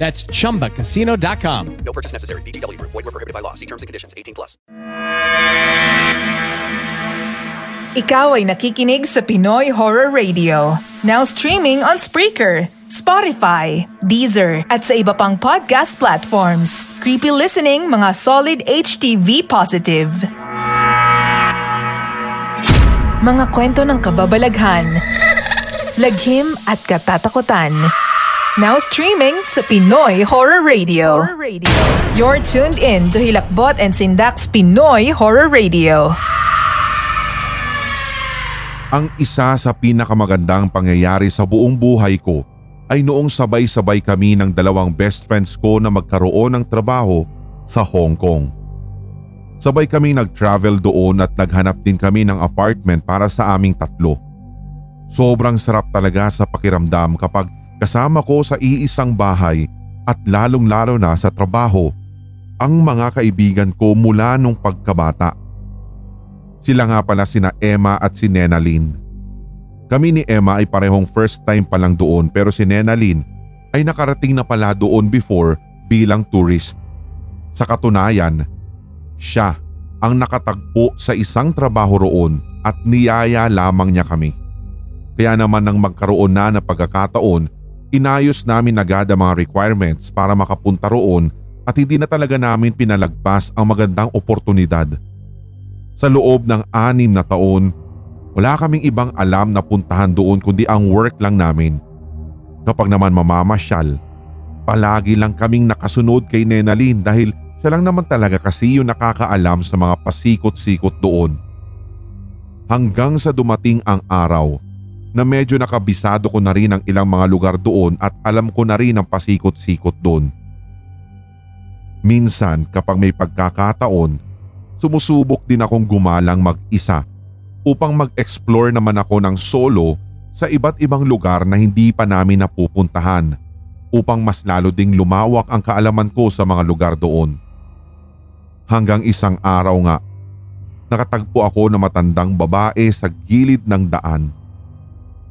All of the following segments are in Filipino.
That's chumbacasino.com. No purchase necessary. Group. Void were prohibited by law. See terms and conditions. 18 plus. Ikaw ay nakikinig sa Pinoy Horror Radio. Now streaming on Spreaker, Spotify, Deezer, at sa iba pang podcast platforms. Creepy listening mga solid HTV positive. Mga kwento ng kababalaghan, laghim at katatakutan. Now streaming sa Pinoy Horror Radio. You're tuned in to Hilakbot and Sindak's Pinoy Horror Radio. Ang isa sa pinakamagandang pangyayari sa buong buhay ko ay noong sabay-sabay kami ng dalawang best friends ko na magkaroon ng trabaho sa Hong Kong. Sabay kami nag-travel doon at naghanap din kami ng apartment para sa aming tatlo. Sobrang sarap talaga sa pakiramdam kapag kasama ko sa iisang bahay at lalong-lalo na sa trabaho ang mga kaibigan ko mula nung pagkabata. Sila nga pala sina Emma at si Nenalyn. Kami ni Emma ay parehong first time pa lang doon pero si Nenalyn ay nakarating na pala doon before bilang tourist. Sa katunayan, siya ang nakatagpo sa isang trabaho roon at niyaya lamang niya kami. Kaya naman nang magkaroon na ng pagkakataon Inayos namin agad ang mga requirements para makapunta roon at hindi na talaga namin pinalagpas ang magandang oportunidad. Sa loob ng anim na taon, wala kaming ibang alam na puntahan doon kundi ang work lang namin. Kapag naman mamamasyal, palagi lang kaming nakasunod kay Nenalyn dahil siya lang naman talaga kasi yung nakakaalam sa mga pasikot-sikot doon. Hanggang sa dumating ang araw na medyo nakabisado ko na rin ang ilang mga lugar doon at alam ko na rin ang pasikot-sikot doon. Minsan kapag may pagkakataon, sumusubok din akong gumalang mag-isa upang mag-explore naman ako ng solo sa iba't ibang lugar na hindi pa namin napupuntahan upang mas lalo ding lumawak ang kaalaman ko sa mga lugar doon. Hanggang isang araw nga, nakatagpo ako na matandang babae sa gilid ng daan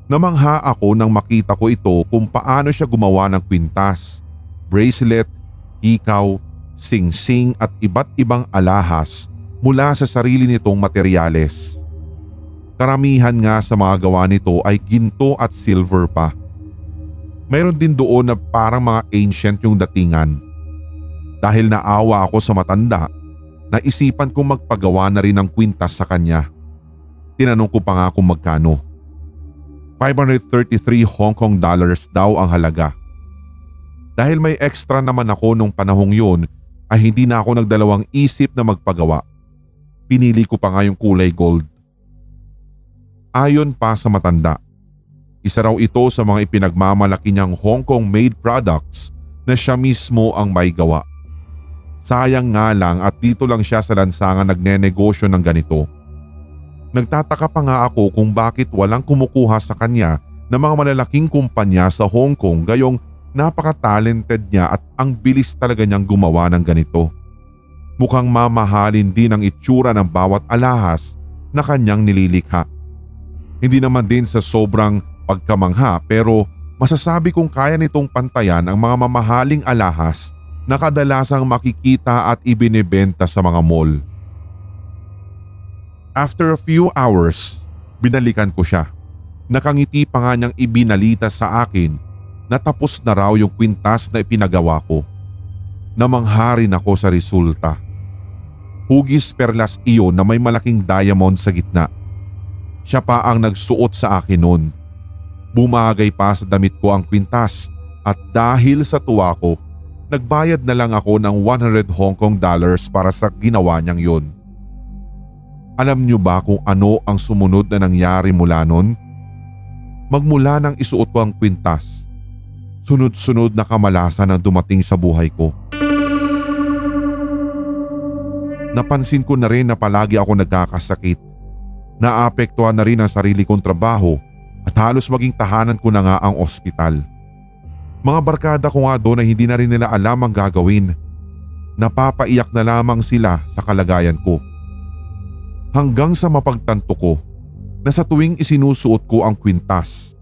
Namangha ako nang makita ko ito kung paano siya gumawa ng kwintas, bracelet, hikaw, sing-sing at iba't ibang alahas mula sa sarili nitong materyales. Karamihan nga sa mga gawa nito ay ginto at silver pa. Mayroon din doon na parang mga ancient yung datingan. Dahil naawa ako sa matanda, naisipan kong magpagawa na rin ng kwintas sa kanya. Tinanong ko pa nga kung magkano. 533 Hong Kong dollars daw ang halaga. Dahil may extra naman ako nung panahong yun ay hindi na ako nagdalawang isip na magpagawa. Pinili ko pa nga yung kulay gold. Ayon pa sa matanda, isa raw ito sa mga ipinagmamalaki niyang Hong Kong made products na siya mismo ang may gawa. Sayang nga lang at dito lang siya sa lansangan nagnenegosyo ng ganito. Nagtataka pa nga ako kung bakit walang kumukuha sa kanya ng mga malalaking kumpanya sa Hong Kong gayong napaka-talented niya at ang bilis talaga niyang gumawa ng ganito. Mukhang mamahalin din ang itsura ng bawat alahas na kanyang nililikha. Hindi naman din sa sobrang pagkamangha pero masasabi kong kaya nitong pantayan ang mga mamahaling alahas na kadalasang makikita at ibinebenta sa mga mall. After a few hours, binalikan ko siya. Nakangiti pa nga niyang ibinalita sa akin na tapos na raw yung kwintas na ipinagawa ko. Namangharin ako sa resulta. hugis perlas iyon na may malaking diamond sa gitna. Siya pa ang nagsuot sa akin noon. Bumagay pa sa damit ko ang kwintas at dahil sa tuwa ko, nagbayad na lang ako ng 100 Hong Kong dollars para sa ginawa niyang yun. Alam niyo ba kung ano ang sumunod na nangyari mula noon? Magmula nang isuot ko ang kwintas, sunod-sunod na kamalasan ang dumating sa buhay ko. Napansin ko na rin na palagi ako nagkakasakit. Naapektuhan na rin ang sarili kong trabaho at halos maging tahanan ko na nga ang ospital. Mga barkada ko nga doon ay hindi na rin nila alam ang gagawin. Napapaiyak na lamang sila sa kalagayan ko. Hanggang sa mapagtanto ko na sa tuwing isinusuot ko ang kwintas,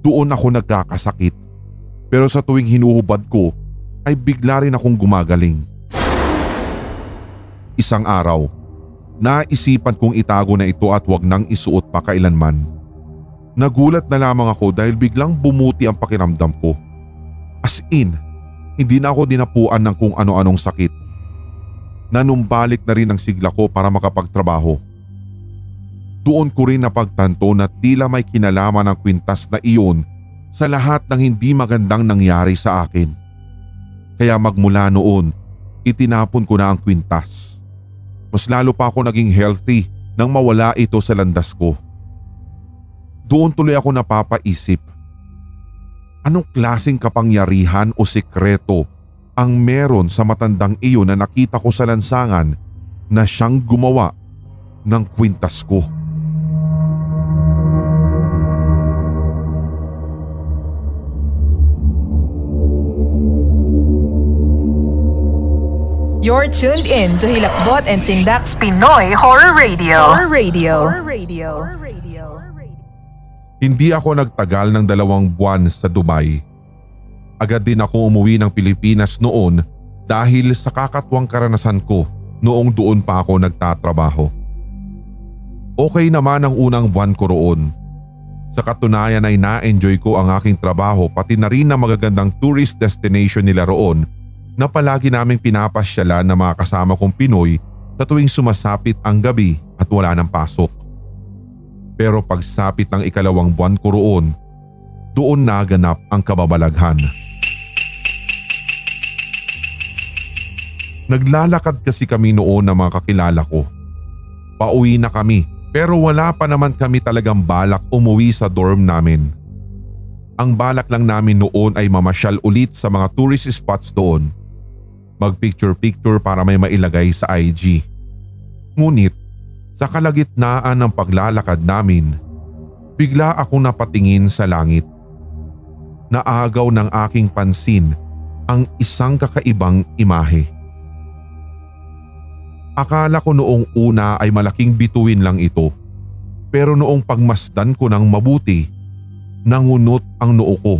doon ako nagkakasakit. Pero sa tuwing hinuhubad ko ay bigla rin akong gumagaling. Isang araw, naisipan kong itago na ito at wag nang isuot pa kailanman. Nagulat na lamang ako dahil biglang bumuti ang pakiramdam ko. As in, hindi na ako dinapuan ng kung ano-anong sakit. Nanumbalik na rin ang sigla ko para makapagtrabaho. Doon ko rin napagtanto na tila may kinalaman ang kwintas na iyon sa lahat ng hindi magandang nangyari sa akin. Kaya magmula noon, itinapon ko na ang kwintas. Mas lalo pa ako naging healthy nang mawala ito sa landas ko. Doon tuloy ako napapaisip Anong klasing kapangyarihan o sikreto ang meron sa matandang iyon na nakita ko sa lansangan na siyang gumawa ng kwintas ko? You're tuned in to Hilakbot and Sindak's Pinoy Horror Radio. Horror Radio. Horror Radio. Hindi ako nagtagal ng dalawang buwan sa Dubai. Agad din ako umuwi ng Pilipinas noon dahil sa kakatwang karanasan ko noong doon pa ako nagtatrabaho. Okay naman ang unang buwan ko roon. Sa katunayan ay na-enjoy ko ang aking trabaho pati na rin ang magagandang tourist destination nila roon na palagi naming pinapasyalan ng mga kasama kong Pinoy sa tuwing sumasapit ang gabi at wala ng pasok. Pero pagsapit ng ikalawang buwan ko roon, doon naganap ang kababalaghan. Naglalakad kasi kami noon ng mga kakilala ko. Pauwi na kami pero wala pa naman kami talagang balak umuwi sa dorm namin. Ang balak lang namin noon ay mamasyal ulit sa mga tourist spots doon magpicture-picture para may mailagay sa IG. Ngunit sa kalagitnaan ng paglalakad namin, bigla akong napatingin sa langit. Naagaw ng aking pansin ang isang kakaibang imahe. Akala ko noong una ay malaking bituin lang ito. Pero noong pagmasdan ko ng mabuti, nangunot ang noo ko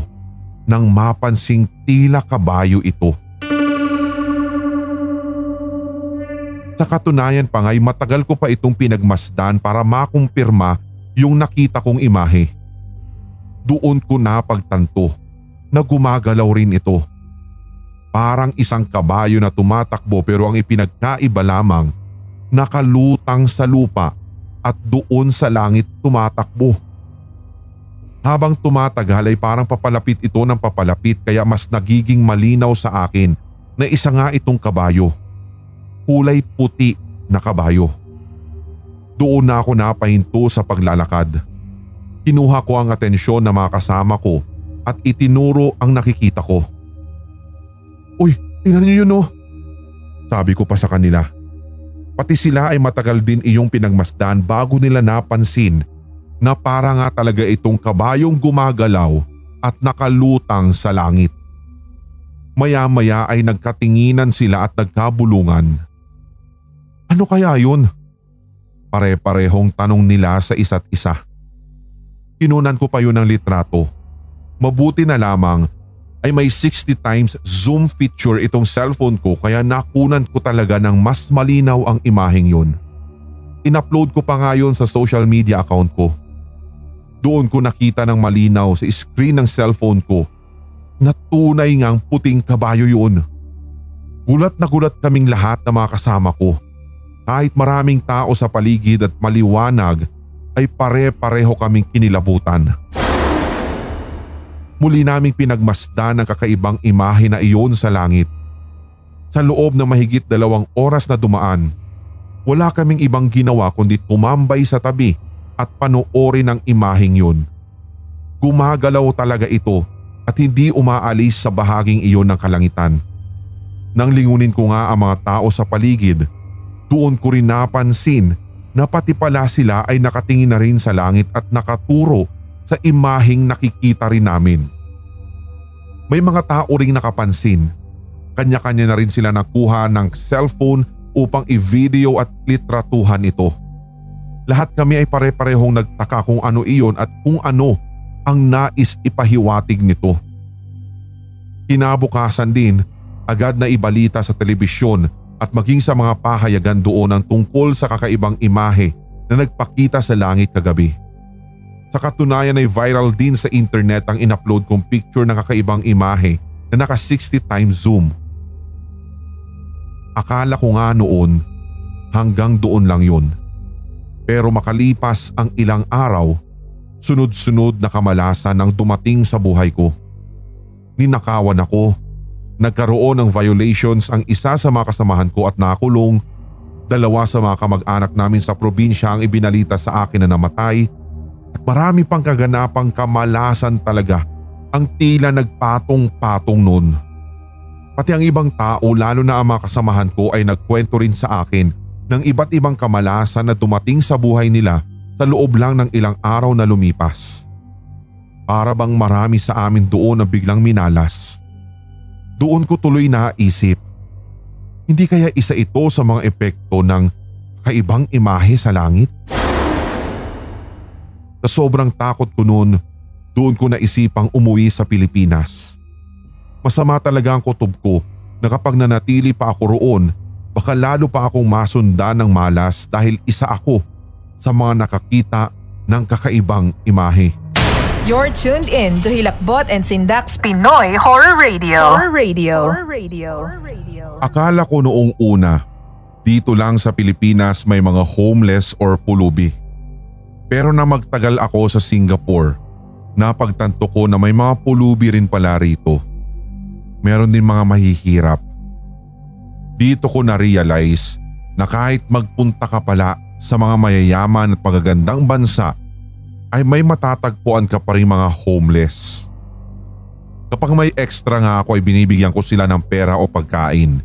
nang mapansing tila kabayo ito. Sa katunayan pa nga'y matagal ko pa itong pinagmasdan para makumpirma yung nakita kong imahe. Doon ko napagtanto na gumagalaw rin ito. Parang isang kabayo na tumatakbo pero ang ipinagkaiba lamang nakalutang sa lupa at doon sa langit tumatakbo. Habang tumatagal ay parang papalapit ito ng papalapit kaya mas nagiging malinaw sa akin na isa nga itong kabayo kulay puti na kabayo. Doon na ako napahinto sa paglalakad. Kinuha ko ang atensyon ng mga kasama ko at itinuro ang nakikita ko. Uy, tingnan niyo yun oh. Sabi ko pa sa kanila. Pati sila ay matagal din iyong pinagmasdan bago nila napansin na para nga talaga itong kabayong gumagalaw at nakalutang sa langit. Maya-maya ay nagkatinginan sila at nagkabulungan. Ano kaya yun? Pare-parehong tanong nila sa isa't isa. Kinunan ko pa yun ng litrato. Mabuti na lamang ay may 60 times zoom feature itong cellphone ko kaya nakunan ko talaga ng mas malinaw ang imaheng yun. In-upload ko pa nga yun sa social media account ko. Doon ko nakita ng malinaw sa screen ng cellphone ko na tunay ngang puting kabayo yun. Gulat na gulat kaming lahat ng mga kasama ko kahit maraming tao sa paligid at maliwanag ay pare-pareho kaming kinilabutan. Muli naming pinagmasdan ang kakaibang imahe na iyon sa langit. Sa loob ng mahigit dalawang oras na dumaan, wala kaming ibang ginawa kundi tumambay sa tabi at panoorin ang imaheng yun. Gumagalaw talaga ito at hindi umaalis sa bahaging iyon ng kalangitan. Nang lingunin ko nga ang mga tao sa paligid, doon ko rin napansin na pati pala sila ay nakatingin na rin sa langit at nakaturo sa imaheng nakikita rin namin. May mga tao ring nakapansin. Kanya-kanya na rin sila nakuha ng cellphone upang i-video at litratuhan ito. Lahat kami ay pare-parehong nagtaka kung ano iyon at kung ano ang nais ipahiwatig nito. Kinabukasan din, agad na ibalita sa telebisyon at maging sa mga pahayagan doon ang tungkol sa kakaibang imahe na nagpakita sa langit kagabi. Sa katunayan ay viral din sa internet ang inupload kong picture ng kakaibang imahe na naka 60 times zoom. Akala ko nga noon hanggang doon lang yun. Pero makalipas ang ilang araw, sunod-sunod na kamalasan ang dumating sa buhay ko. Ninakawan ako Nagkaroon ng violations ang isa sa mga kasamahan ko at nakulong. Dalawa sa mga kamag-anak namin sa probinsya ang ibinalita sa akin na namatay. Marami pang kaganapang kamalasan talaga ang tila nagpatong-patong noon. Pati ang ibang tao lalo na ang mga kasamahan ko ay nagkwento rin sa akin ng iba't ibang kamalasan na dumating sa buhay nila sa loob lang ng ilang araw na lumipas. Para bang marami sa amin doon na biglang minalas. Doon ko tuloy naisip. Hindi kaya isa ito sa mga epekto ng kaibang imahe sa langit? Sa sobrang takot ko noon, doon ko naisipang umuwi sa Pilipinas. Masama talaga ang kutob ko na kapag nanatili pa ako roon, baka lalo pa akong masundan ng malas dahil isa ako sa mga nakakita ng kakaibang imahe. You're tuned in to Hilakbot and Sindak's Pinoy Horror Radio. Horror Radio. Horror Radio. Akala ko noong una, dito lang sa Pilipinas may mga homeless or pulubi. Pero na magtagal ako sa Singapore, napagtanto ko na may mga pulubi rin pala rito. Meron din mga mahihirap. Dito ko na-realize na kahit magpunta ka pala sa mga mayayaman at magagandang bansa ay may matatagpuan ka pa rin mga homeless. Kapag may extra nga ako ay binibigyan ko sila ng pera o pagkain.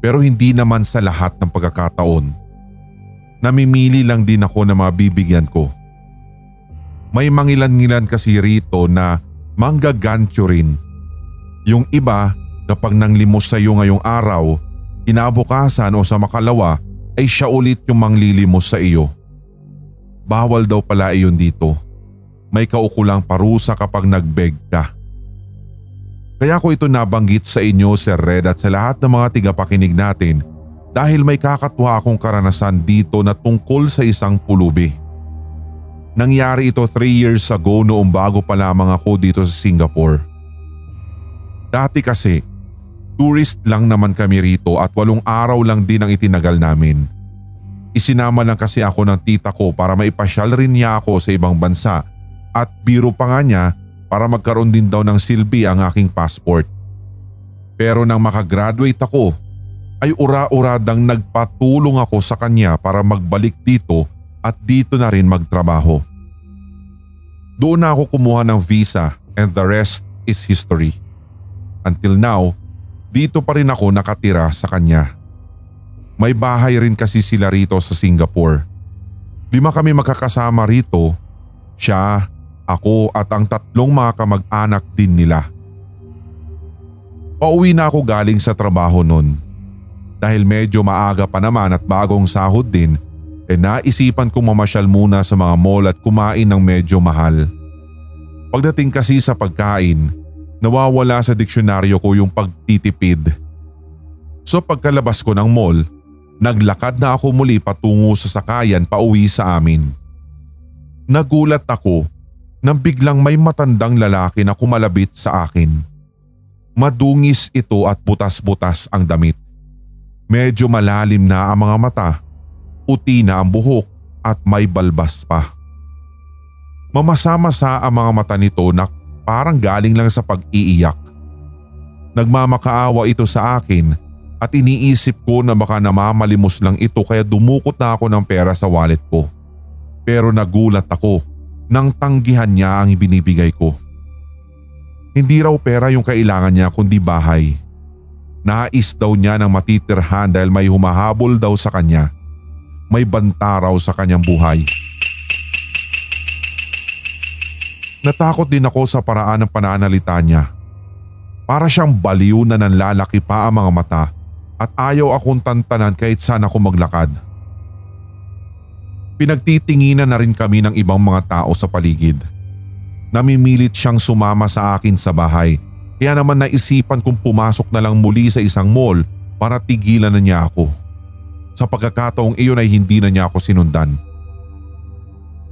Pero hindi naman sa lahat ng pagkakataon. Namimili lang din ako na mabibigyan ko. May mangilan-ngilan kasi rito na manggagancho rin. Yung iba kapag nanglimos sa iyo ngayong araw, kinabukasan o sa makalawa ay siya ulit yung manglilimos sa iyo. Bawal daw pala iyon dito. May kaukulang parusa kapag nagbeg ka. Kaya ko ito nabanggit sa inyo Sir Red at sa lahat ng mga tigapakinig natin dahil may kakatwa akong karanasan dito na tungkol sa isang pulubi. Nangyari ito 3 years ago noong bago pa lamang ako dito sa Singapore. Dati kasi, tourist lang naman kami rito at walong araw lang din ang itinagal namin. Isinama lang kasi ako ng tita ko para maipasyal rin niya ako sa ibang bansa at biro pa nga niya para magkaroon din daw ng silbi ang aking passport. Pero nang makagraduate ako ay ura-uradang nagpatulong ako sa kanya para magbalik dito at dito na rin magtrabaho. Doon na ako kumuha ng visa and the rest is history. Until now, dito pa rin ako nakatira sa kanya. May bahay rin kasi sila rito sa Singapore. Lima kami magkakasama rito, siya, ako at ang tatlong mga kamag-anak din nila. Pauwi na ako galing sa trabaho nun. Dahil medyo maaga pa naman at bagong sahod din, eh naisipan kong mamasyal muna sa mga mall at kumain ng medyo mahal. Pagdating kasi sa pagkain, nawawala sa diksyonaryo ko yung pagtitipid. So pagkalabas ko ng mall, Naglakad na ako muli patungo sa sakayan pauwi sa amin. Nagulat ako nang biglang may matandang lalaki na kumalabit sa akin. Madungis ito at butas-butas ang damit. Medyo malalim na ang mga mata puti na ang buhok at may balbas pa. Mamasama-sa ang mga mata nito na parang galing lang sa pag-iiyak. Nagmamakaawa ito sa akin at iniisip ko na baka namamalimos lang ito kaya dumukot na ako ng pera sa wallet ko. Pero nagulat ako nang tanggihan niya ang ibinibigay ko. Hindi raw pera yung kailangan niya kundi bahay. Nais daw niya ng matitirhan dahil may humahabol daw sa kanya. May banta raw sa kanyang buhay. Natakot din ako sa paraan ng pananalita niya. Para siyang baliw na nanlalaki pa ang mga mata at ayaw akong tantanan kahit saan ako maglakad. Pinagtitinginan na rin kami ng ibang mga tao sa paligid. Namimilit siyang sumama sa akin sa bahay kaya naman naisipan kong pumasok na lang muli sa isang mall para tigilan na niya ako. Sa pagkakataong iyon ay hindi na niya ako sinundan.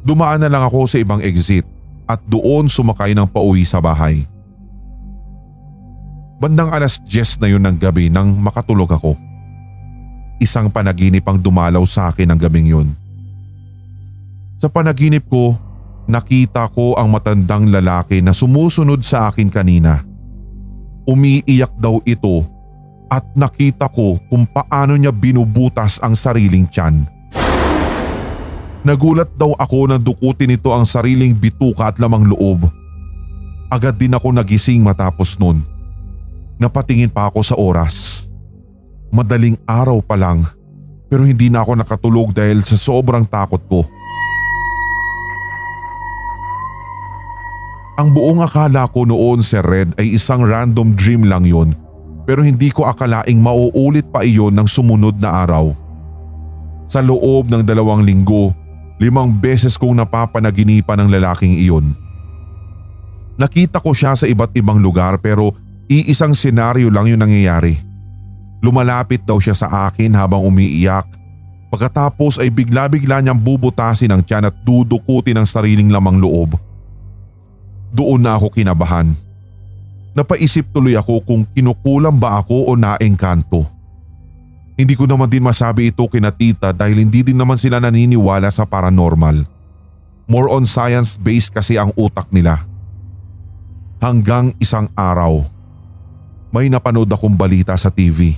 Dumaan na lang ako sa ibang exit at doon sumakay ng pauwi sa bahay. Bandang alas 10 na yun ng gabi nang makatulog ako. Isang panaginip ang dumalaw sa akin ng gabing yun. Sa panaginip ko, nakita ko ang matandang lalaki na sumusunod sa akin kanina. Umiiyak daw ito at nakita ko kung paano niya binubutas ang sariling tiyan. Nagulat daw ako na dukutin nito ang sariling bituka at lamang loob. Agad din ako nagising matapos nun. Napatingin pa ako sa oras. Madaling araw pa lang pero hindi na ako nakatulog dahil sa sobrang takot ko. Ang buong akala ko noon si Red ay isang random dream lang yon pero hindi ko akalaing mauulit pa iyon ng sumunod na araw. Sa loob ng dalawang linggo, limang beses kong napapanaginipan ng lalaking iyon. Nakita ko siya sa iba't ibang lugar pero iisang senaryo lang yung nangyayari. Lumalapit daw siya sa akin habang umiiyak. Pagkatapos ay bigla-bigla niyang bubutasin ang tiyan at dudukutin ang sariling lamang loob. Doon na ako kinabahan. Napaisip tuloy ako kung kinukulam ba ako o naengkanto. Hindi ko naman din masabi ito kina tita dahil hindi din naman sila naniniwala sa paranormal. More on science-based kasi ang utak nila. Hanggang isang araw, may napanood akong balita sa TV.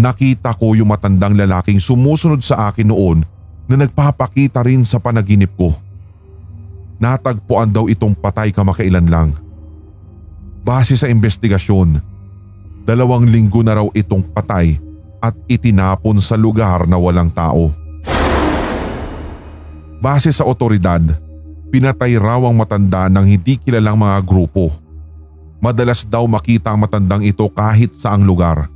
Nakita ko yung matandang lalaking sumusunod sa akin noon na nagpapakita rin sa panaginip ko. Natagpuan daw itong patay kamakailan lang. Base sa investigasyon, dalawang linggo na raw itong patay at itinapon sa lugar na walang tao. Base sa otoridad, pinatay raw ang matanda ng hindi kilalang mga grupo. Madalas daw makita ang matandang ito kahit saang lugar.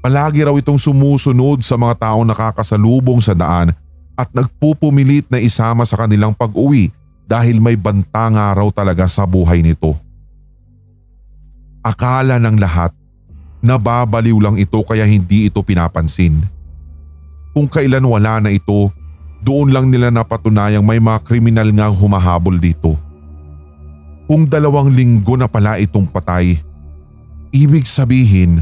Palagi raw itong sumusunod sa mga taong nakakasalubong sa daan at nagpupumilit na isama sa kanilang pag-uwi dahil may banta nga raw talaga sa buhay nito. Akala ng lahat, nababaliw lang ito kaya hindi ito pinapansin. Kung kailan wala na ito, doon lang nila napatunayang may mga kriminal nga humahabol dito. Kung dalawang linggo na pala itong patay, ibig sabihin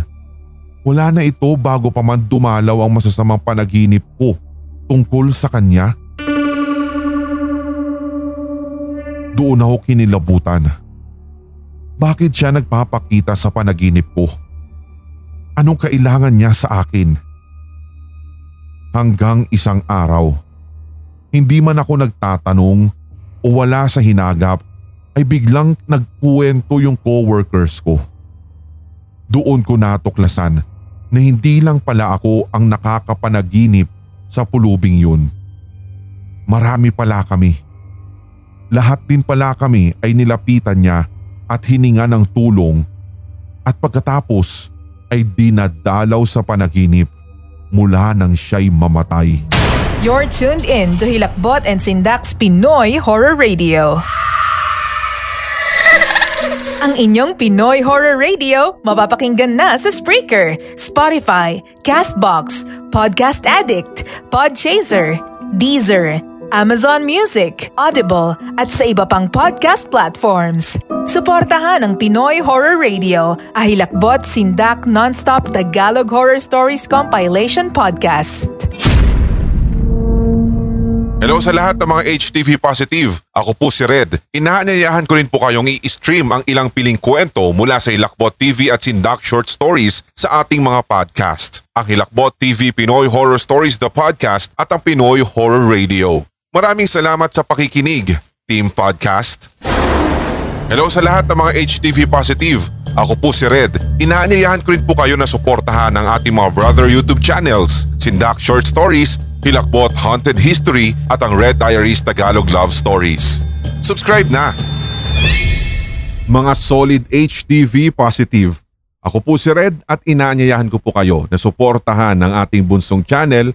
wala na ito bago pa man dumalaw ang masasamang panaginip ko tungkol sa kanya. Doon ako kinilabutan. Bakit siya nagpapakita sa panaginip ko? Anong kailangan niya sa akin? Hanggang isang araw, hindi man ako nagtatanong o wala sa hinagap ay biglang nagkuwento yung co-workers ko. Doon ko natuklasan na hindi lang pala ako ang nakakapanaginip sa pulubing yun. Marami pala kami. Lahat din pala kami ay nilapitan niya at hininga ng tulong at pagkatapos ay dinadalaw sa panaginip mula nang siya'y mamatay. You're tuned in to Hilakbot and Sindak's Pinoy Horror Radio. Ang inyong Pinoy Horror Radio mapapakinggan na sa Spreaker, Spotify, Castbox, Podcast Addict, Podchaser, Deezer, Amazon Music, Audible at sa iba pang podcast platforms. Suportahan ang Pinoy Horror Radio, Ahilakbot Sindak Nonstop Tagalog Horror Stories Compilation Podcast. Hello sa lahat ng mga HTV positive. Ako po si Red. Inaanyayahan ko rin po kayong i-stream ang ilang piling kwento mula sa Hilakbot TV at Sindak Short Stories sa ating mga podcast. Ang Hilakbot TV Pinoy Horror Stories The Podcast at ang Pinoy Horror Radio. Maraming salamat sa pakikinig, Team Podcast. Hello sa lahat ng mga HTV positive. Ako po si Red. Inaanyayahan ko rin po kayo na suportahan ang ating mga brother YouTube channels, Sindak Short Stories Hilakbot Haunted History at ang Red Diaries Tagalog Love Stories. Subscribe na! Mga solid HTV positive. Ako po si Red at inaanyayahan ko po kayo na suportahan ng ating bunsong channel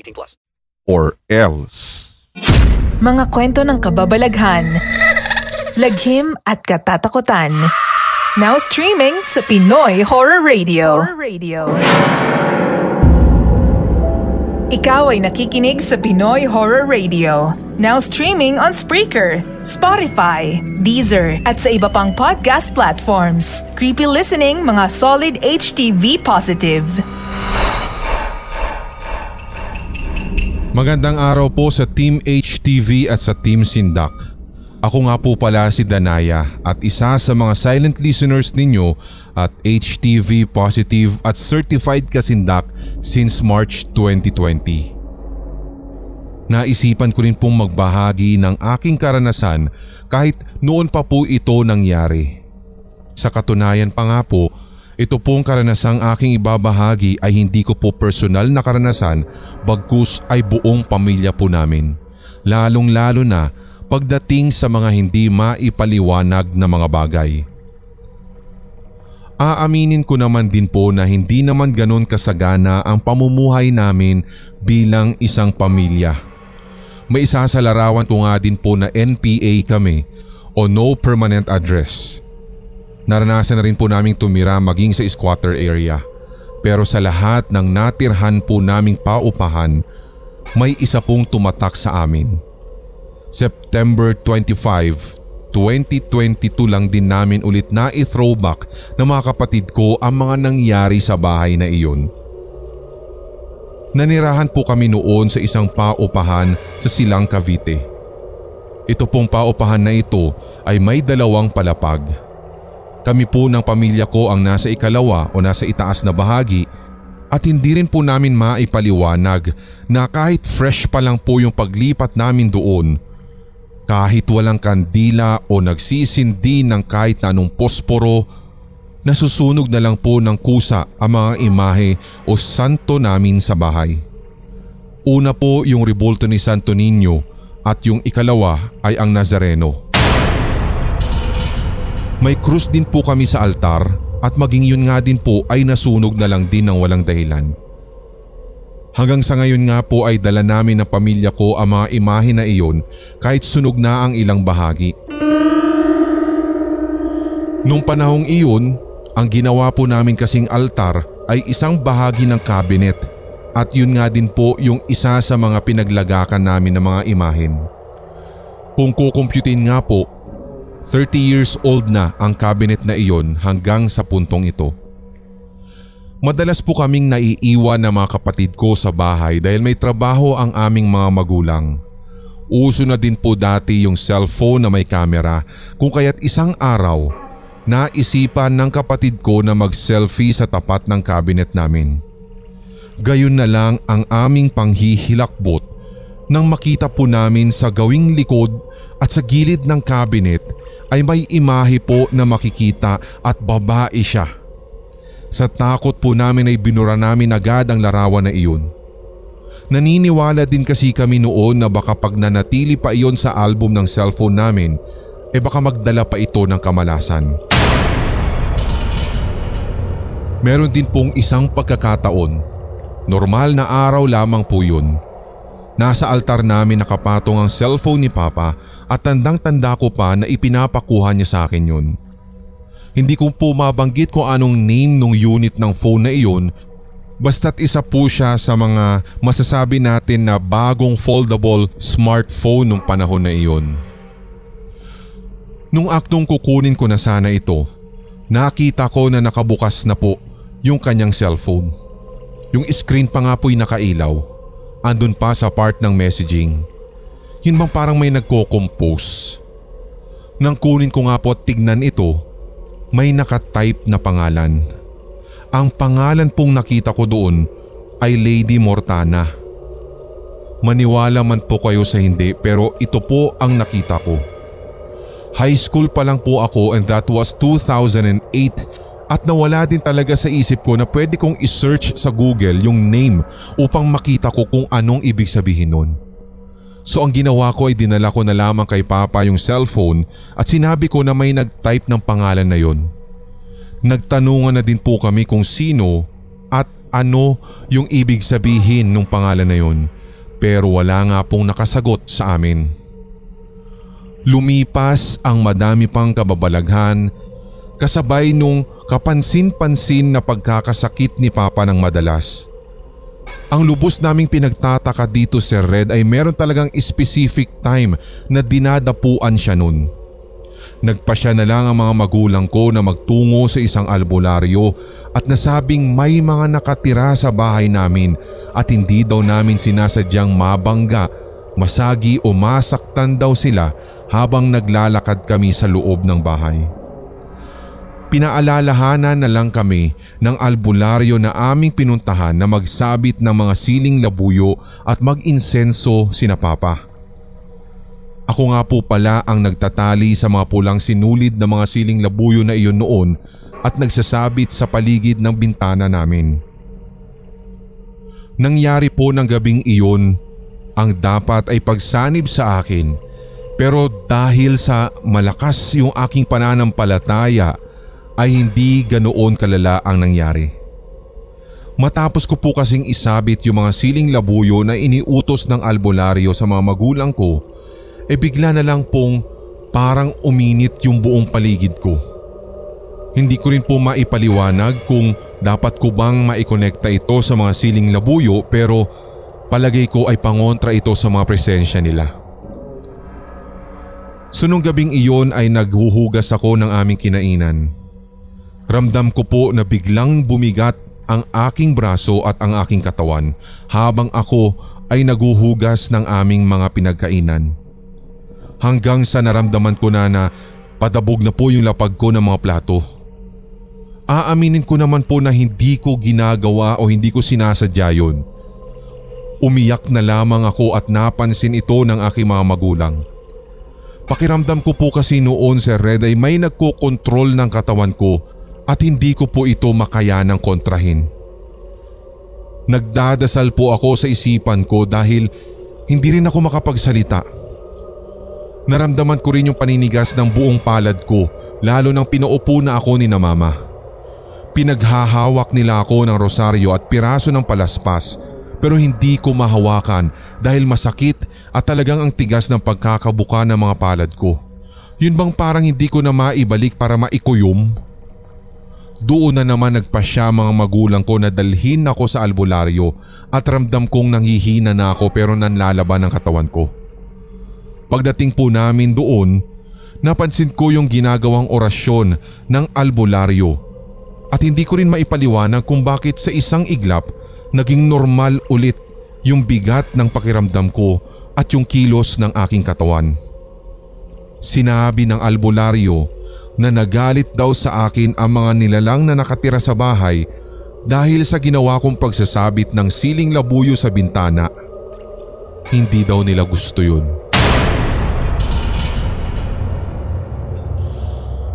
18 plus. Or else. Mga kwento ng kababalaghan, laghim at katatakutan. Now streaming sa Pinoy Horror Radio. Horror Radio. Ikaw ay nakikinig sa Pinoy Horror Radio. Now streaming on Spreaker, Spotify, Deezer, at sa iba pang podcast platforms. Creepy listening, mga solid HTV positive. Magandang araw po sa Team HTV at sa Team Sindak. Ako nga po pala si Danaya at isa sa mga silent listeners ninyo at HTV positive at certified kasindak since March 2020. Naisipan ko rin pong magbahagi ng aking karanasan kahit noon pa po ito nangyari. Sa katunayan pa nga po, ito pong karanasang aking ibabahagi ay hindi ko po personal na karanasan bagkus ay buong pamilya po namin. Lalong lalo na pagdating sa mga hindi maipaliwanag na mga bagay. Aaminin ko naman din po na hindi naman ganon kasagana ang pamumuhay namin bilang isang pamilya. May isa sa larawan ko nga din po na NPA kami o No Permanent Address. Naranasan na rin po naming tumira maging sa squatter area. Pero sa lahat ng natirhan po naming paupahan, may isa pong tumatak sa amin. September 25, 2022 lang din namin ulit na i-throwback ng mga kapatid ko ang mga nangyari sa bahay na iyon. Nanirahan po kami noon sa isang paupahan sa Silang Cavite. Ito pong paupahan na ito ay may dalawang palapag. Kami po ng pamilya ko ang nasa ikalawa o nasa itaas na bahagi at hindi rin po namin maipaliwanag na kahit fresh pa lang po yung paglipat namin doon, kahit walang kandila o nagsisindi ng kahit anong posporo, nasusunog na lang po ng kusa ang mga imahe o santo namin sa bahay. Una po yung rebulto ni Santo Niño at yung ikalawa ay ang Nazareno. May krus din po kami sa altar at maging yun nga din po ay nasunog na lang din ng walang dahilan. Hanggang sa ngayon nga po ay dala namin ng pamilya ko ang mga imahe na iyon kahit sunog na ang ilang bahagi. Nung panahong iyon, ang ginawa po namin kasing altar ay isang bahagi ng cabinet at yun nga din po yung isa sa mga pinaglagakan namin ng mga imahen. Kung kukumputin nga po, 30 years old na ang cabinet na iyon hanggang sa puntong ito. Madalas po kaming naiiwan ng mga kapatid ko sa bahay dahil may trabaho ang aming mga magulang. Uso na din po dati yung cellphone na may camera kung kaya't isang araw naisipan ng kapatid ko na mag-selfie sa tapat ng cabinet namin. Gayon na lang ang aming panghihilakbot nang makita po namin sa gawing likod at sa gilid ng cabinet ay may imahe po na makikita at babae siya. Sa takot po namin ay binura namin agad ang larawan na iyon. Naniniwala din kasi kami noon na baka pag nanatili pa iyon sa album ng cellphone namin, e eh baka magdala pa ito ng kamalasan. Meron din pong isang pagkakataon. Normal na araw lamang po yun. Nasa altar namin nakapatong ang cellphone ni Papa at tandang-tanda ko pa na ipinapakuha niya sa akin yun. Hindi ko po mabanggit kung anong name ng unit ng phone na iyon Basta't isa po siya sa mga masasabi natin na bagong foldable smartphone nung panahon na iyon. Nung aktong kukunin ko na sana ito, nakita ko na nakabukas na po yung kanyang cellphone. Yung screen pa nga po'y nakailaw. Andun pa sa part ng messaging. Yun bang parang may nagko-compose. Nang kunin ko nga po at tignan ito, may nakatype na pangalan. Ang pangalan pong nakita ko doon ay Lady Mortana. Maniwala man po kayo sa hindi pero ito po ang nakita ko. High school pa lang po ako and that was 2008 at nawala din talaga sa isip ko na pwede kong isearch sa Google yung name upang makita ko kung anong ibig sabihin nun. So ang ginawa ko ay dinala ko na lamang kay Papa yung cellphone at sinabi ko na may nag-type ng pangalan na yon. Nagtanungan na din po kami kung sino at ano yung ibig sabihin ng pangalan na yun pero wala nga pong nakasagot sa amin. Lumipas ang madami pang kababalaghan kasabay nung kapansin-pansin na pagkakasakit ni Papa ng madalas. Ang lubos naming pinagtataka dito Sir Red ay meron talagang specific time na dinadapuan siya nun. Nagpasya na lang ang mga magulang ko na magtungo sa isang albularyo at nasabing may mga nakatira sa bahay namin at hindi daw namin sinasadyang mabangga, masagi o masaktan daw sila habang naglalakad kami sa loob ng bahay. Pinaalalahanan na lang kami ng albularyo na aming pinuntahan na magsabit ng mga siling labuyo at mag-insenso sina Papa. Ako nga po pala ang nagtatali sa mga pulang sinulid na mga siling labuyo na iyon noon at nagsasabit sa paligid ng bintana namin. Nangyari po ng gabing iyon ang dapat ay pagsanib sa akin pero dahil sa malakas yung aking pananampalataya ay hindi ganoon kalala ang nangyari. Matapos ko po kasing isabit yung mga siling labuyo na iniutos ng albularyo sa mga magulang ko e bigla na lang pong parang uminit yung buong paligid ko. Hindi ko rin po maipaliwanag kung dapat ko bang maikonekta ito sa mga siling labuyo pero palagay ko ay pangontra ito sa mga presensya nila. Sunong gabing iyon ay naghuhugas ako ng aming kinainan. Ramdam ko po na biglang bumigat ang aking braso at ang aking katawan habang ako ay naguhugas ng aming mga pinagkainan hanggang sa naramdaman ko na na padabog na po yung lapag ko ng mga plato. Aaminin ko naman po na hindi ko ginagawa o hindi ko sinasadya yun. Umiyak na lamang ako at napansin ito ng aking mga magulang. Pakiramdam ko po kasi noon Sir Red ay may nagkokontrol ng katawan ko at hindi ko po ito makayanang kontrahin. Nagdadasal po ako sa isipan ko dahil hindi rin ako makapagsalita. Naramdaman ko rin yung paninigas ng buong palad ko lalo nang pinaupo na ako ni na mama. Pinaghahawak nila ako ng rosaryo at piraso ng palaspas pero hindi ko mahawakan dahil masakit at talagang ang tigas ng pagkakabuka ng mga palad ko. Yun bang parang hindi ko na maibalik para maikuyom? Doon na naman nagpasya mga magulang ko na dalhin ako sa albularyo at ramdam kong nanghihina na ako pero nanlalaban ang katawan ko. Pagdating po namin doon, napansin ko yung ginagawang orasyon ng albularyo at hindi ko rin maipaliwanag kung bakit sa isang iglap naging normal ulit yung bigat ng pakiramdam ko at yung kilos ng aking katawan. Sinabi ng albularyo na nagalit daw sa akin ang mga nilalang na nakatira sa bahay dahil sa ginawa kong pagsasabit ng siling labuyo sa bintana. Hindi daw nila gusto yun.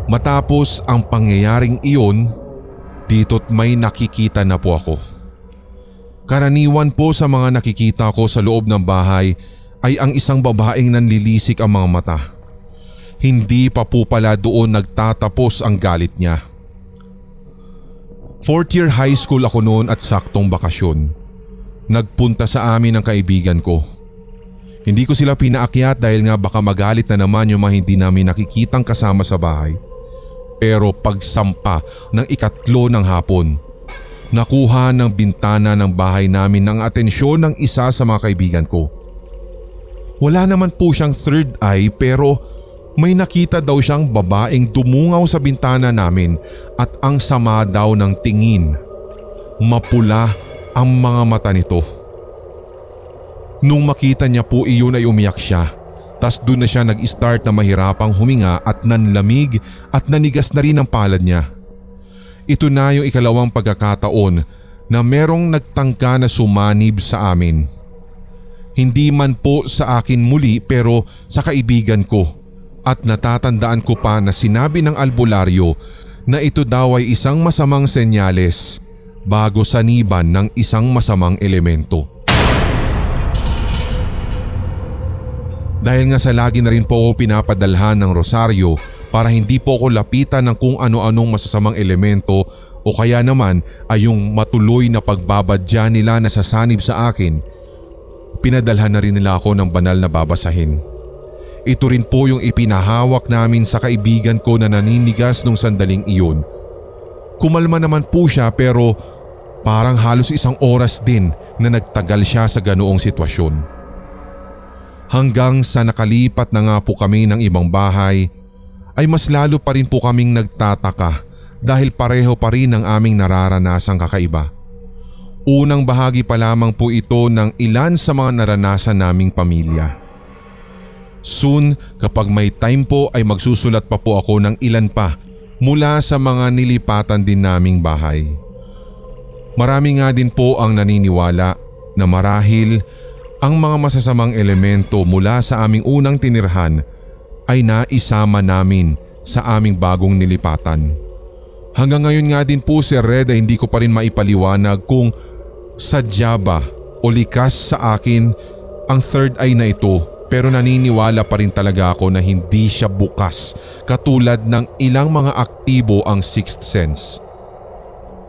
Matapos ang pangyayaring iyon, dito't may nakikita na po ako. Karaniwan po sa mga nakikita ko sa loob ng bahay ay ang isang babaeng nanlilisik ang mga mata. Hindi pa po pala doon nagtatapos ang galit niya. Fourth year high school ako noon at saktong bakasyon. Nagpunta sa amin ang kaibigan ko. Hindi ko sila pinaakyat dahil nga baka magalit na naman yung mga hindi namin nakikitang kasama sa bahay. Pero pagsampa ng ikatlo ng hapon, nakuha ng bintana ng bahay namin ng atensyon ng isa sa mga kaibigan ko. Wala naman po siyang third eye pero may nakita daw siyang babaeng dumungaw sa bintana namin at ang sama daw ng tingin. Mapula ang mga mata nito. Nung makita niya po iyon ay umiyak siya. Tas doon na siya nag-start na mahirapang huminga at nanlamig at nanigas na rin ang palad niya. Ito na yung ikalawang pagkakataon na merong nagtangka na sumanib sa amin. Hindi man po sa akin muli pero sa kaibigan ko at natatandaan ko pa na sinabi ng albularyo na ito daw ay isang masamang senyales bago saniban ng isang masamang elemento. Dahil nga sa lagi na rin po ako pinapadalhan ng rosaryo para hindi po ako lapitan ng kung ano-anong masasamang elemento o kaya naman ay yung matuloy na pagbabadya nila na sasanib sa akin pinadalhan na rin nila ako ng banal na babasahin. Ito rin po yung ipinahawak namin sa kaibigan ko na naninigas nung sandaling iyon. Kumalma naman po siya pero parang halos isang oras din na nagtagal siya sa ganoong sitwasyon. Hanggang sa nakalipat na nga po kami ng ibang bahay ay mas lalo pa rin po kaming nagtataka dahil pareho pa rin ang aming nararanasang kakaiba. Unang bahagi pa lamang po ito ng ilan sa mga naranasan naming pamilya. Soon kapag may time po ay magsusulat pa po ako ng ilan pa mula sa mga nilipatan din naming bahay. Marami nga din po ang naniniwala na marahil ang mga masasamang elemento mula sa aming unang tinirhan ay naisama namin sa aming bagong nilipatan. Hanggang ngayon nga din po si Red ay hindi ko pa rin maipaliwanag kung sadya ba o likas sa akin ang third eye na ito pero naniniwala pa rin talaga ako na hindi siya bukas katulad ng ilang mga aktibo ang sixth sense.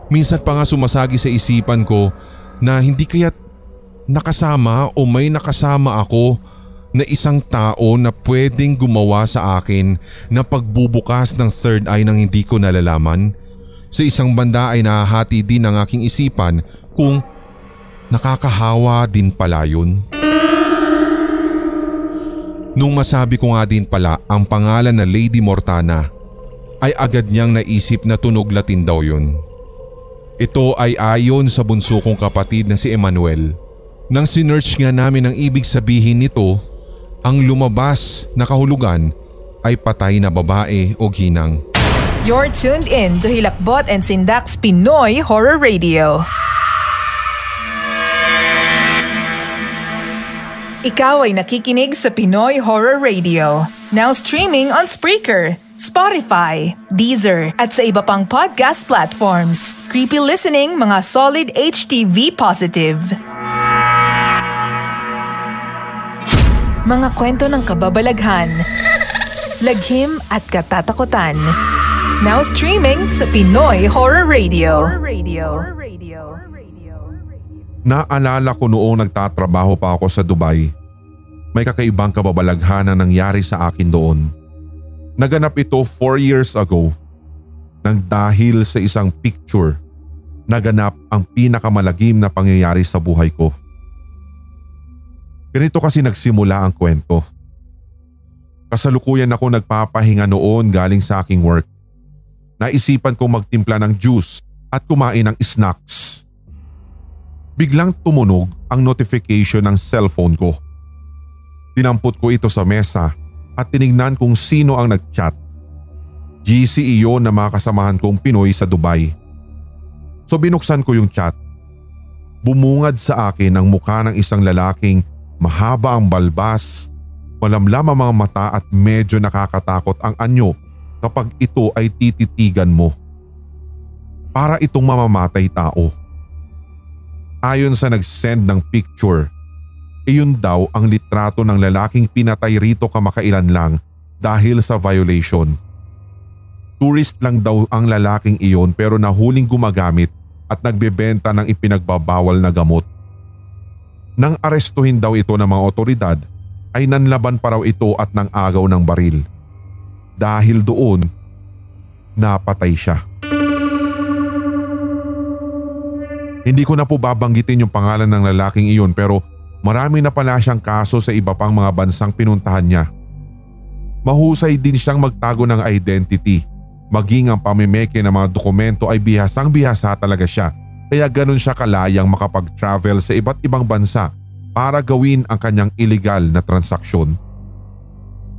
Minsan pa nga sumasagi sa isipan ko na hindi kaya nakasama o may nakasama ako na isang tao na pwedeng gumawa sa akin na pagbubukas ng third eye nang hindi ko nalalaman. Sa isang banda ay nahahati din ang aking isipan kung Nakakahawa din pala yun. Nung masabi ko nga din pala ang pangalan na Lady Mortana ay agad niyang naisip na tunog latin daw yun. Ito ay ayon sa bunso kong kapatid na si Emmanuel. Nang sinearch nga namin ang ibig sabihin nito, ang lumabas na kahulugan ay patay na babae o ginang. You're tuned in to Hilakbot and Sindak's Pinoy Horror Radio. Ikaw ay nakikinig sa Pinoy Horror Radio. Now streaming on Spreaker, Spotify, Deezer, at sa iba pang podcast platforms. Creepy listening, mga solid HTV positive. Mga kwento ng kababalaghan, laghim at katatakutan. Now streaming sa Pinoy Horror Radio. Horror Radio. Naalala ko noong nagtatrabaho pa ako sa Dubai. May kakaibang kababalaghan na nangyari sa akin doon. Naganap ito 4 years ago. Nang dahil sa isang picture, naganap ang pinakamalagim na pangyayari sa buhay ko. Ganito kasi nagsimula ang kwento. Kasalukuyan ako nagpapahinga noon galing sa aking work. Naisipan kong magtimpla ng juice at kumain ng snacks biglang tumunog ang notification ng cellphone ko. Tinampot ko ito sa mesa at tinignan kung sino ang nag-chat. GC iyon na mga kasamahan kong Pinoy sa Dubai. So binuksan ko yung chat. Bumungad sa akin ang mukha ng isang lalaking mahaba ang balbas, malamlam ang mga mata at medyo nakakatakot ang anyo kapag ito ay tititigan mo. Para itong mamamatay tao. Ayon sa nag-send ng picture, iyon daw ang litrato ng lalaking pinatay rito kamakailan lang dahil sa violation. Tourist lang daw ang lalaking iyon pero nahuling gumagamit at nagbebenta ng ipinagbabawal na gamot. Nang arestuhin daw ito ng mga otoridad ay nanlaban pa raw ito at nang agaw ng baril. Dahil doon, napatay siya. Hindi ko na po babanggitin yung pangalan ng lalaking iyon pero marami na pala siyang kaso sa iba pang mga bansang pinuntahan niya. Mahusay din siyang magtago ng identity Maging ang pamimeke ng mga dokumento ay bihasang bihasa talaga siya kaya ganun siya kalayang makapag-travel sa iba't ibang bansa para gawin ang kanyang illegal na transaksyon.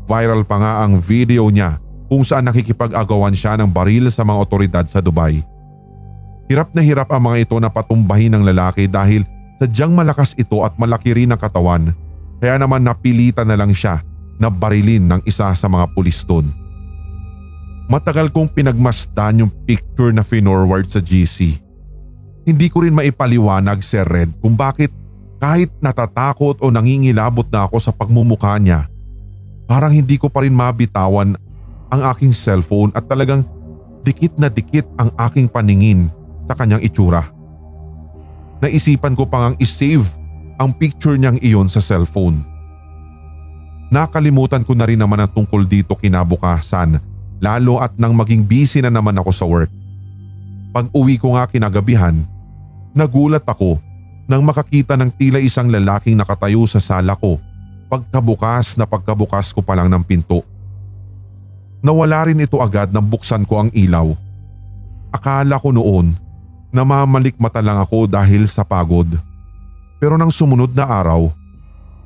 Viral pa nga ang video niya kung saan nakikipag-agawan siya ng baril sa mga otoridad sa Dubai. Hirap na hirap ang mga ito na patumbahin ng lalaki dahil sadyang malakas ito at malaki rin ang katawan kaya naman napilitan na lang siya na barilin ng isa sa mga pulis doon. Matagal kong pinagmasdan yung picture na finorward sa GC. Hindi ko rin maipaliwanag Sir Red kung bakit kahit natatakot o nangingilabot na ako sa pagmumukha niya, parang hindi ko pa rin mabitawan ang aking cellphone at talagang dikit na dikit ang aking paningin sa kanyang itsura. Naisipan ko pang ang isave ang picture niyang iyon sa cellphone. Nakalimutan ko na rin naman ang tungkol dito kinabukasan lalo at nang maging busy na naman ako sa work. Pag uwi ko nga kinagabihan, nagulat ako nang makakita ng tila isang lalaking nakatayo sa sala ko pagkabukas na pagkabukas ko pa lang ng pinto. Nawala rin ito agad nang buksan ko ang ilaw. Akala ko noon na mamalikmata lang ako dahil sa pagod. Pero nang sumunod na araw,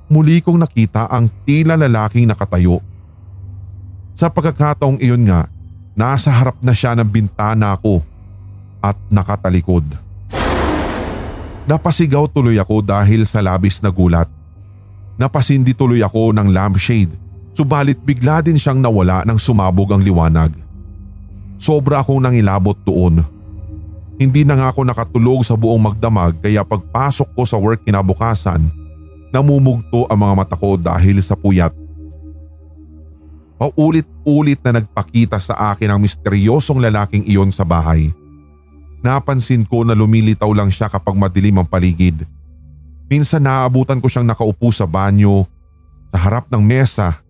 muli kong nakita ang tila lalaking nakatayo sa pagkakataong iyon nga, nasa harap na siya ng bintana ko at nakatalikod. Napasigaw tuloy ako dahil sa labis na gulat. Napasindi tuloy ako ng lampshade subalit bigla din siyang nawala nang sumabog ang liwanag. Sobra akong nangilabot doon. Hindi na nga ako nakatulog sa buong magdamag kaya pagpasok ko sa work kinabukasan, namumugto ang mga mata ko dahil sa puyat paulit-ulit na nagpakita sa akin ang misteryosong lalaking iyon sa bahay. Napansin ko na lumilitaw lang siya kapag madilim ang paligid. Minsan naaabutan ko siyang nakaupo sa banyo, sa harap ng mesa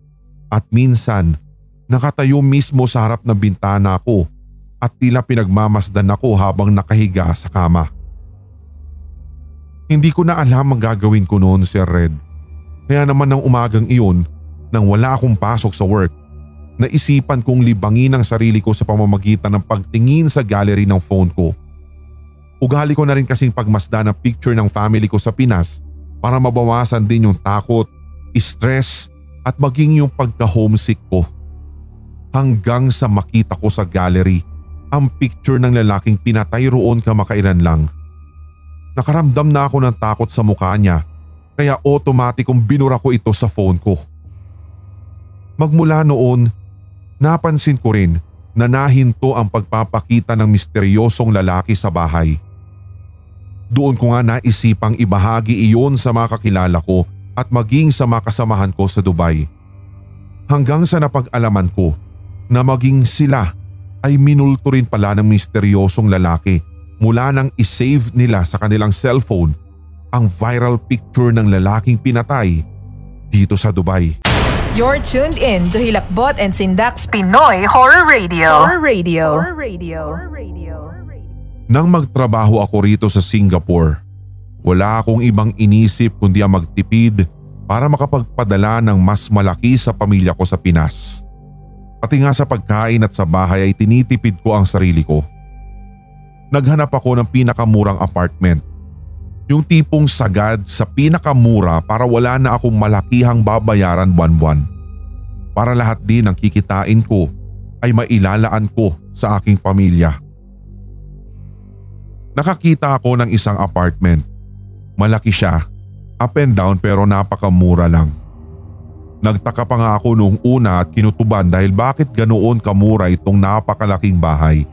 at minsan nakatayo mismo sa harap ng bintana ko at tila pinagmamasdan ako habang nakahiga sa kama. Hindi ko na alam ang gagawin ko noon Sir Red. Kaya naman ng umagang iyon nang wala akong pasok sa work naisipan kong libangin ang sarili ko sa pamamagitan ng pagtingin sa gallery ng phone ko. Ugali ko na rin kasing pagmasda ng picture ng family ko sa Pinas para mabawasan din yung takot, stress at maging yung pagka-homesick ko. Hanggang sa makita ko sa gallery ang picture ng lalaking pinatay roon kamakailan lang. Nakaramdam na ako ng takot sa mukha niya kaya otomatikong binura ko ito sa phone ko. Magmula noon Napansin ko rin na nahinto ang pagpapakita ng misteryosong lalaki sa bahay. Doon ko nga naisipang ibahagi iyon sa mga kakilala ko at maging sa mga kasamahan ko sa Dubai. Hanggang sa napag-alaman ko na maging sila ay minulto rin pala ng misteryosong lalaki mula nang isave nila sa kanilang cellphone ang viral picture ng lalaking pinatay dito sa Dubai. You're tuned in to Hilakbot and Sindak's Pinoy Horror Radio. Horror Radio. Horror Radio. Nang magtrabaho ako rito sa Singapore, wala akong ibang inisip kundi ang magtipid para makapagpadala ng mas malaki sa pamilya ko sa Pinas. Pati nga sa pagkain at sa bahay ay tinitipid ko ang sarili ko. Naghanap ako ng pinakamurang apartment yung tipong sagad sa pinakamura para wala na akong malakihang babayaran buwan-buwan. Para lahat din ng kikitain ko ay mailalaan ko sa aking pamilya. Nakakita ako ng isang apartment. Malaki siya, up and down pero napakamura lang. Nagtaka pa nga ako noong una at kinutuban dahil bakit ganoon kamura itong napakalaking bahay.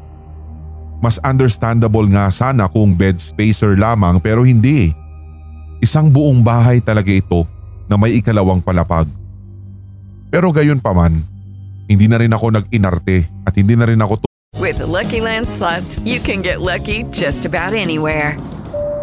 Mas understandable nga sana kung bed spacer lamang pero hindi. Isang buong bahay talaga ito na may ikalawang palapag. Pero gayon pa man, hindi na rin ako nag-inarte at hindi na rin ako With the Lucky Land slots, you can get lucky just about anywhere.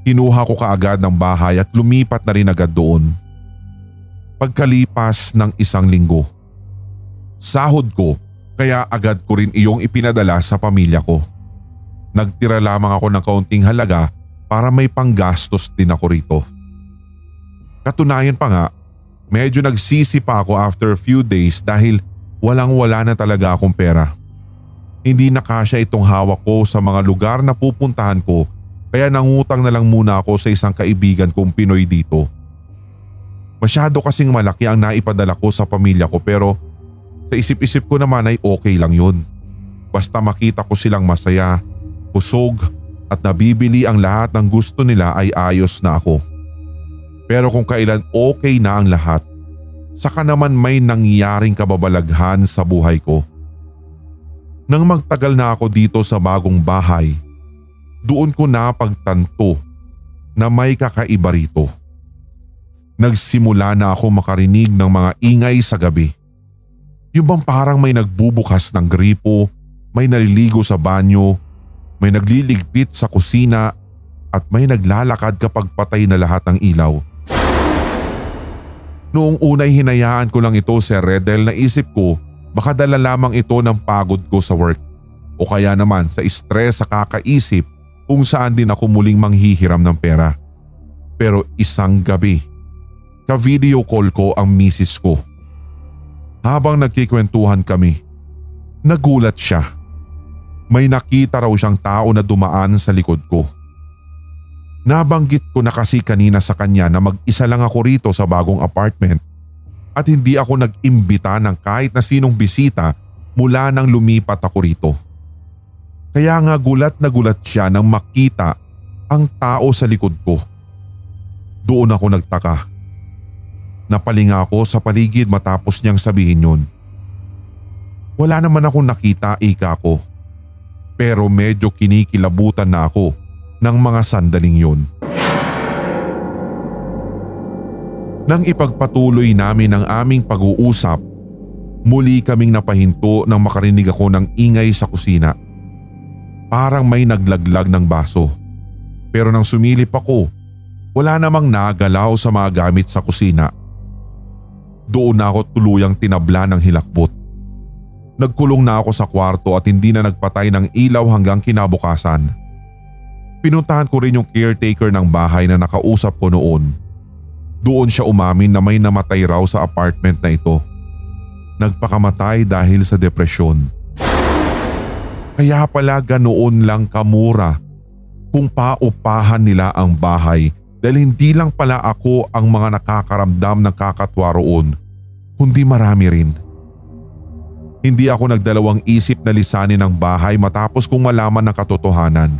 Kinuha ko kaagad ng bahay at lumipat na rin agad doon. Pagkalipas ng isang linggo, sahod ko kaya agad ko rin iyong ipinadala sa pamilya ko. Nagtira lamang ako ng kaunting halaga para may panggastos din ako rito. Katunayan pa nga, medyo nagsisi pa ako after a few days dahil walang wala na talaga akong pera. Hindi na kasya itong hawak ko sa mga lugar na pupuntahan ko kaya nangutang na lang muna ako sa isang kaibigan kong Pinoy dito. Masyado kasing malaki ang naipadala ko sa pamilya ko pero sa isip-isip ko naman ay okay lang yun. Basta makita ko silang masaya, kusog at nabibili ang lahat ng gusto nila ay ayos na ako. Pero kung kailan okay na ang lahat, saka naman may nangyaring kababalaghan sa buhay ko. Nang magtagal na ako dito sa bagong bahay, doon ko napagtanto na may kakaiba rito. Nagsimula na ako makarinig ng mga ingay sa gabi. Yung bang parang may nagbubukas ng gripo, may naliligo sa banyo, may nagliligpit sa kusina at may naglalakad kapag patay na lahat ng ilaw. Noong unay hinayaan ko lang ito si Redel na isip ko baka dala lamang ito ng pagod ko sa work o kaya naman sa stress sa kakaisip kung saan din ako muling manghihiram ng pera. Pero isang gabi, ka-video call ko ang misis ko. Habang nagkikwentuhan kami, nagulat siya. May nakita raw siyang tao na dumaan sa likod ko. Nabanggit ko na kasi kanina sa kanya na mag-isa lang ako rito sa bagong apartment at hindi ako nag-imbita ng kahit na sinong bisita mula nang lumipat ako rito. Kaya nga gulat na gulat siya nang makita ang tao sa likod ko. Doon ako nagtaka. Napalinga ako sa paligid matapos niyang sabihin yun. Wala naman akong nakita ika ko. Pero medyo kinikilabutan na ako ng mga sandaling yun. Nang ipagpatuloy namin ang aming pag-uusap, muli kaming napahinto nang makarinig ako ng ingay sa kusina. Parang may naglaglag ng baso. Pero nang sumilip ako, wala namang nagalaw sa mga gamit sa kusina. Doon na ako tuluyang tinabla ng hilakbot. Nagkulong na ako sa kwarto at hindi na nagpatay ng ilaw hanggang kinabukasan. Pinuntahan ko rin yung caretaker ng bahay na nakausap ko noon. Doon siya umamin na may namatay raw sa apartment na ito. Nagpakamatay dahil sa depresyon. Kaya pala ganoon lang kamura kung paupahan nila ang bahay dahil hindi lang pala ako ang mga nakakaramdam ng kakatwa roon, kundi marami rin. Hindi ako nagdalawang isip na lisanin ang bahay matapos kong malaman ng katotohanan.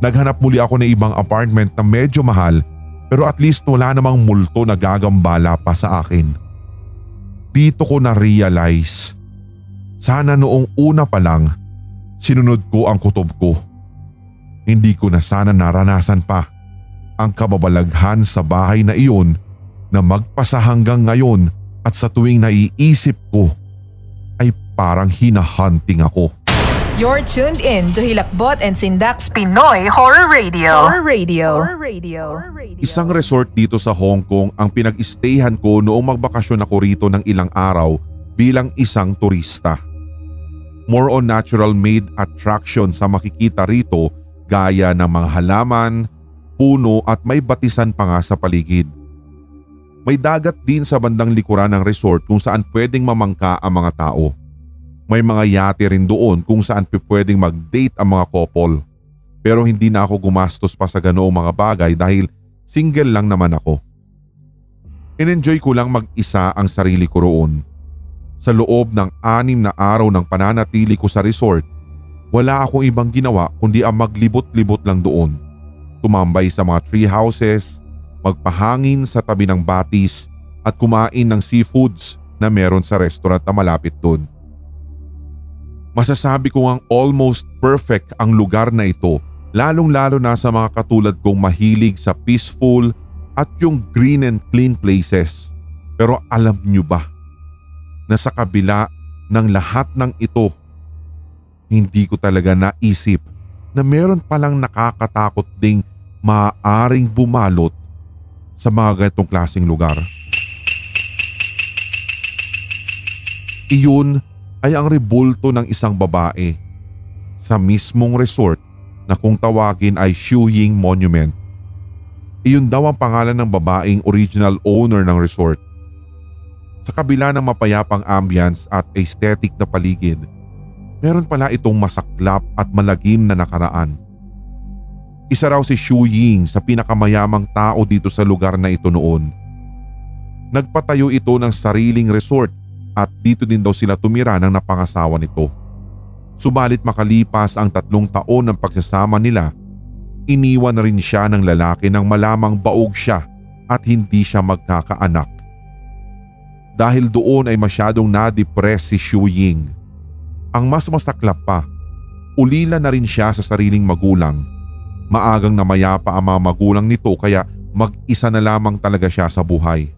Naghanap muli ako ng ibang apartment na medyo mahal pero at least wala namang multo na gagambala pa sa akin. Dito ko na-realize. Sana noong una pa lang, sinunod ko ang kutob ko. Hindi ko na sana naranasan pa ang kababalaghan sa bahay na iyon na magpasa hanggang ngayon at sa tuwing naiisip ko ay parang hinahunting ako. You're tuned in to Hilakbot and Sindak's Pinoy Horror Radio. Horror Radio. Horror Radio. Isang resort dito sa Hong Kong ang pinag-stayhan ko noong magbakasyon ako rito ng ilang araw bilang isang turista. More on natural made attraction sa makikita rito gaya ng mga halaman, puno at may batisan pa nga sa paligid. May dagat din sa bandang likuran ng resort kung saan pwedeng mamangka ang mga tao. May mga yate rin doon kung saan pwedeng mag-date ang mga couple. Pero hindi na ako gumastos pa sa ganoong mga bagay dahil single lang naman ako. In-enjoy ko lang mag-isa ang sarili ko roon. Sa loob ng anim na araw ng pananatili ko sa resort, wala akong ibang ginawa kundi ang maglibot-libot lang doon. Tumambay sa mga tree houses, magpahangin sa tabi ng batis at kumain ng seafoods na meron sa restaurant na malapit doon. Masasabi ko ang almost perfect ang lugar na ito lalong lalo na sa mga katulad kong mahilig sa peaceful at yung green and clean places. Pero alam nyo ba na sa kabila ng lahat ng ito, hindi ko talaga naisip na meron palang nakakatakot ding maaaring bumalot sa mga ganitong klaseng lugar. Iyon ay ang rebulto ng isang babae sa mismong resort na kung tawagin ay Shuying Monument. Iyon daw ang pangalan ng babaeng original owner ng resort. Sa kabila ng mapayapang ambience at aesthetic na paligid, meron pala itong masaklap at malagim na nakaraan. Isa raw si Xu Ying sa pinakamayamang tao dito sa lugar na ito noon. Nagpatayo ito ng sariling resort at dito din daw sila tumira ng napangasawa nito. Subalit makalipas ang tatlong taon ng pagsasama nila iniwan na rin siya ng lalaki nang malamang baog siya at hindi siya magkakaanak. Dahil doon ay masyadong na-depress si Xu Ying. Ang mas masaklap pa, ulila na rin siya sa sariling magulang. Maagang namaya pa ang mga magulang nito kaya mag-isa na lamang talaga siya sa buhay.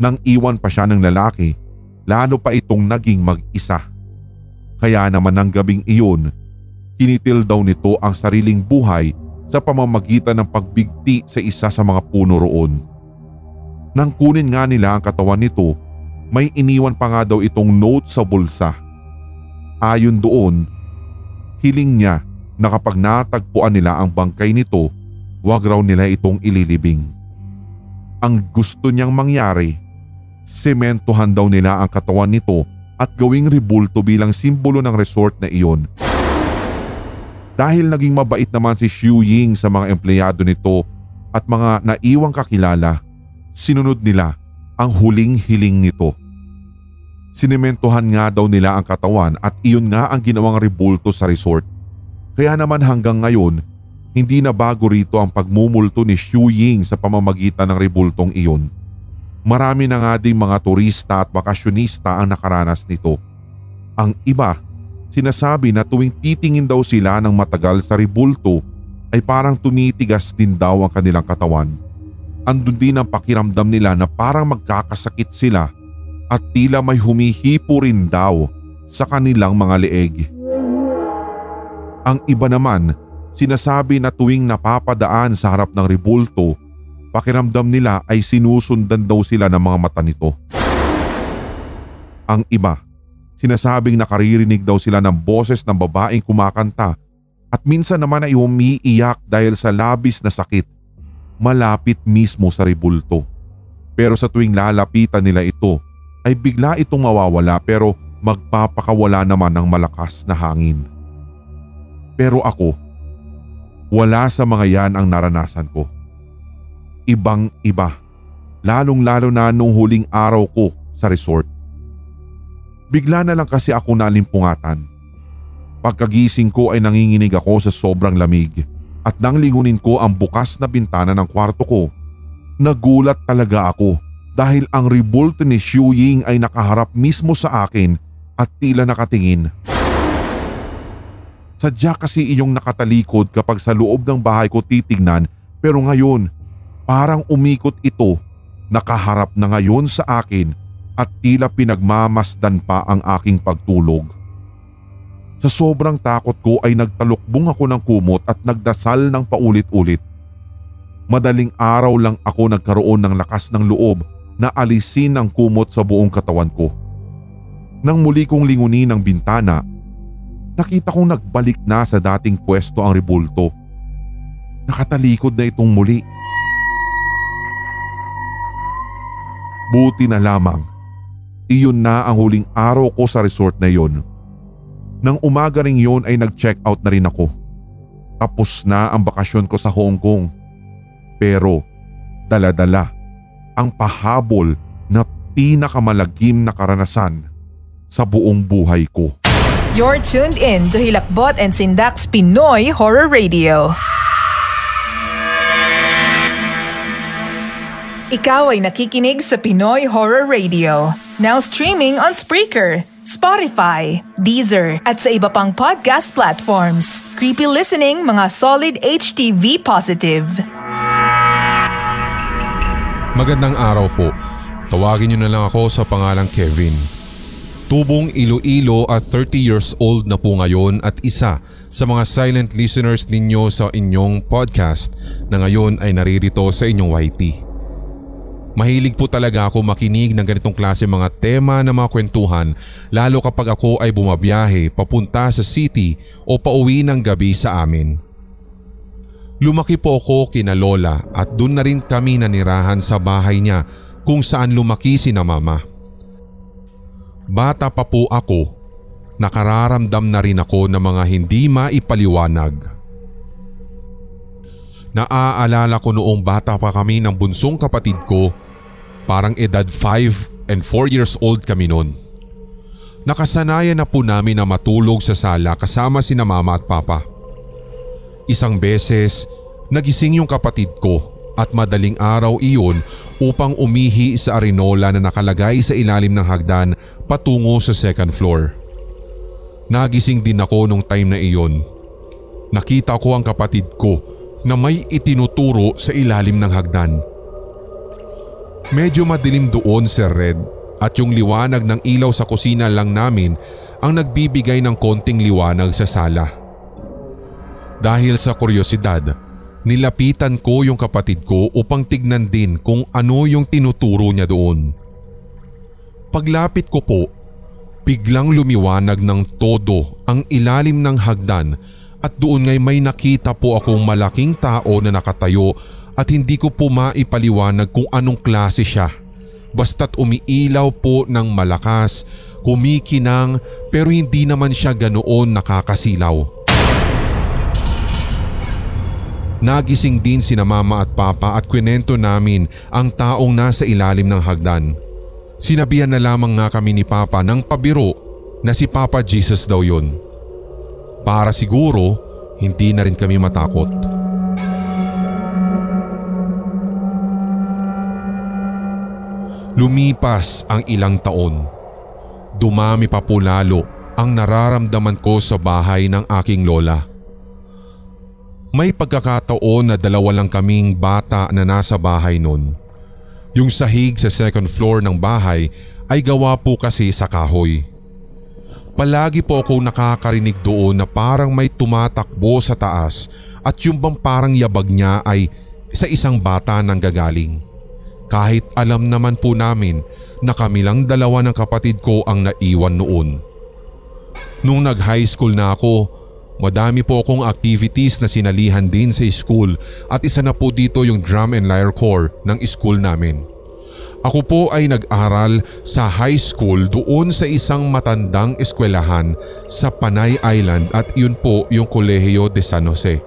Nang iwan pa siya ng lalaki, lalo pa itong naging mag-isa. Kaya naman ng gabing iyon, Kinitil daw nito ang sariling buhay sa pamamagitan ng pagbigti sa isa sa mga puno roon. Nang kunin nga nila ang katawan nito, may iniwan pa nga daw itong note sa bulsa. Ayon doon, hiling niya na kapag natagpuan nila ang bangkay nito, wag raw nila itong ililibing. Ang gusto niyang mangyari, sementohan daw nila ang katawan nito at gawing rebulto bilang simbolo ng resort na iyon dahil naging mabait naman si Xu Ying sa mga empleyado nito at mga naiwang kakilala, sinunod nila ang huling hiling nito. Sinementohan nga daw nila ang katawan at iyon nga ang ginawang rebulto sa resort. Kaya naman hanggang ngayon, hindi na bago rito ang pagmumulto ni Xu Ying sa pamamagitan ng rebultong iyon. Marami na nga ding mga turista at bakasyonista ang nakaranas nito. Ang iba Sinasabi na tuwing titingin daw sila ng matagal sa ribulto ay parang tumitigas din daw ang kanilang katawan. Andun din ang pakiramdam nila na parang magkakasakit sila at tila may humihipo rin daw sa kanilang mga leeg. Ang iba naman, sinasabi na tuwing napapadaan sa harap ng ribulto, pakiramdam nila ay sinusundan daw sila ng mga mata nito. Ang iba, Sinasabing nakaririnig daw sila ng boses ng babaeng kumakanta at minsan naman ay umiiyak dahil sa labis na sakit malapit mismo sa ribulto. Pero sa tuwing lalapitan nila ito ay bigla itong mawawala pero magpapakawala naman ng malakas na hangin. Pero ako, wala sa mga yan ang naranasan ko. Ibang iba, lalong lalo na nung huling araw ko sa resort. Bigla na lang kasi ako nalimpungatan. Pagkagising ko ay nanginginig ako sa sobrang lamig at nang lingunin ko ang bukas na bintana ng kwarto ko, nagulat talaga ako dahil ang revolt ni Xu Ying ay nakaharap mismo sa akin at tila nakatingin. Sadya kasi iyong nakatalikod kapag sa loob ng bahay ko titignan pero ngayon parang umikot ito nakaharap na ngayon sa akin at tila pinagmamasdan pa ang aking pagtulog. Sa sobrang takot ko ay nagtalukbong ako ng kumot at nagdasal ng paulit-ulit. Madaling araw lang ako nagkaroon ng lakas ng loob na alisin ang kumot sa buong katawan ko. Nang muli kong lingunin ang bintana nakita kong nagbalik na sa dating pwesto ang rebulto. Nakatalikod na itong muli. Buti na lamang, iyon na ang huling araw ko sa resort na iyon. Nang umaga ring yun ay nag-check out na rin ako. Tapos na ang bakasyon ko sa Hong Kong. Pero daladala ang pahabol na pinakamalagim na karanasan sa buong buhay ko. You're tuned in to Hilakbot and Sindak's Pinoy Horror Radio. Ikaw ay nakikinig sa Pinoy Horror Radio. Now streaming on Spreaker, Spotify, Deezer, at sa iba pang podcast platforms. Creepy listening mga solid HTV positive. Magandang araw po. Tawagin niyo na lang ako sa pangalang Kevin. Tubong Iloilo at 30 years old na po ngayon at isa sa mga silent listeners ninyo sa inyong podcast na ngayon ay naririto sa inyong YT. Mahilig po talaga ako makinig ng ganitong klase mga tema ng mga kwentuhan lalo kapag ako ay bumabiyahe papunta sa city o pauwi ng gabi sa amin. Lumaki po ako kina lola at doon na rin kami nanirahan sa bahay niya kung saan lumaki si na mama. Bata pa po ako, nakararamdam na rin ako ng mga hindi maipaliwanag. Naaalala ko noong bata pa kami ng bunsong kapatid ko, parang edad 5 and 4 years old kami noon. Nakasanayan na po namin na matulog sa sala kasama si na mama at papa. Isang beses, nagising yung kapatid ko at madaling araw iyon upang umihi sa arenola na nakalagay sa ilalim ng hagdan patungo sa second floor. Nagising din ako nung time na iyon. Nakita ko ang kapatid ko na may itinuturo sa ilalim ng hagdan. Medyo madilim doon Sir Red at yung liwanag ng ilaw sa kusina lang namin ang nagbibigay ng konting liwanag sa sala. Dahil sa kuryosidad, nilapitan ko yung kapatid ko upang tignan din kung ano yung tinuturo niya doon. Paglapit ko po, biglang lumiwanag ng todo ang ilalim ng hagdan at doon ngay may nakita po akong malaking tao na nakatayo at hindi ko po maipaliwanag kung anong klase siya. Basta't umiilaw po ng malakas, kumikinang pero hindi naman siya ganoon nakakasilaw. Nagising din sina mama at papa at kwento namin ang taong nasa ilalim ng hagdan. Sinabihan na lamang nga kami ni papa ng pabiro na si Papa Jesus daw yon. Para siguro hindi na rin kami matakot. Lumipas ang ilang taon. Dumami pa po lalo ang nararamdaman ko sa bahay ng aking lola. May pagkakataon na dalawa lang kaming bata na nasa bahay noon. Yung sahig sa second floor ng bahay ay gawa po kasi sa kahoy. Palagi po ako nakakarinig doon na parang may tumatakbo sa taas at yung bang parang yabag niya ay sa isang bata nang gagaling. Kahit alam naman po namin na kami lang dalawa ng kapatid ko ang naiwan noon. Nung nag high school na ako, madami po akong activities na sinalihan din sa school at isa na po dito yung drum and lyre corps ng school namin. Ako po ay nag-aral sa high school doon sa isang matandang eskwelahan sa Panay Island at yun po yung Kolehiyo de San Jose.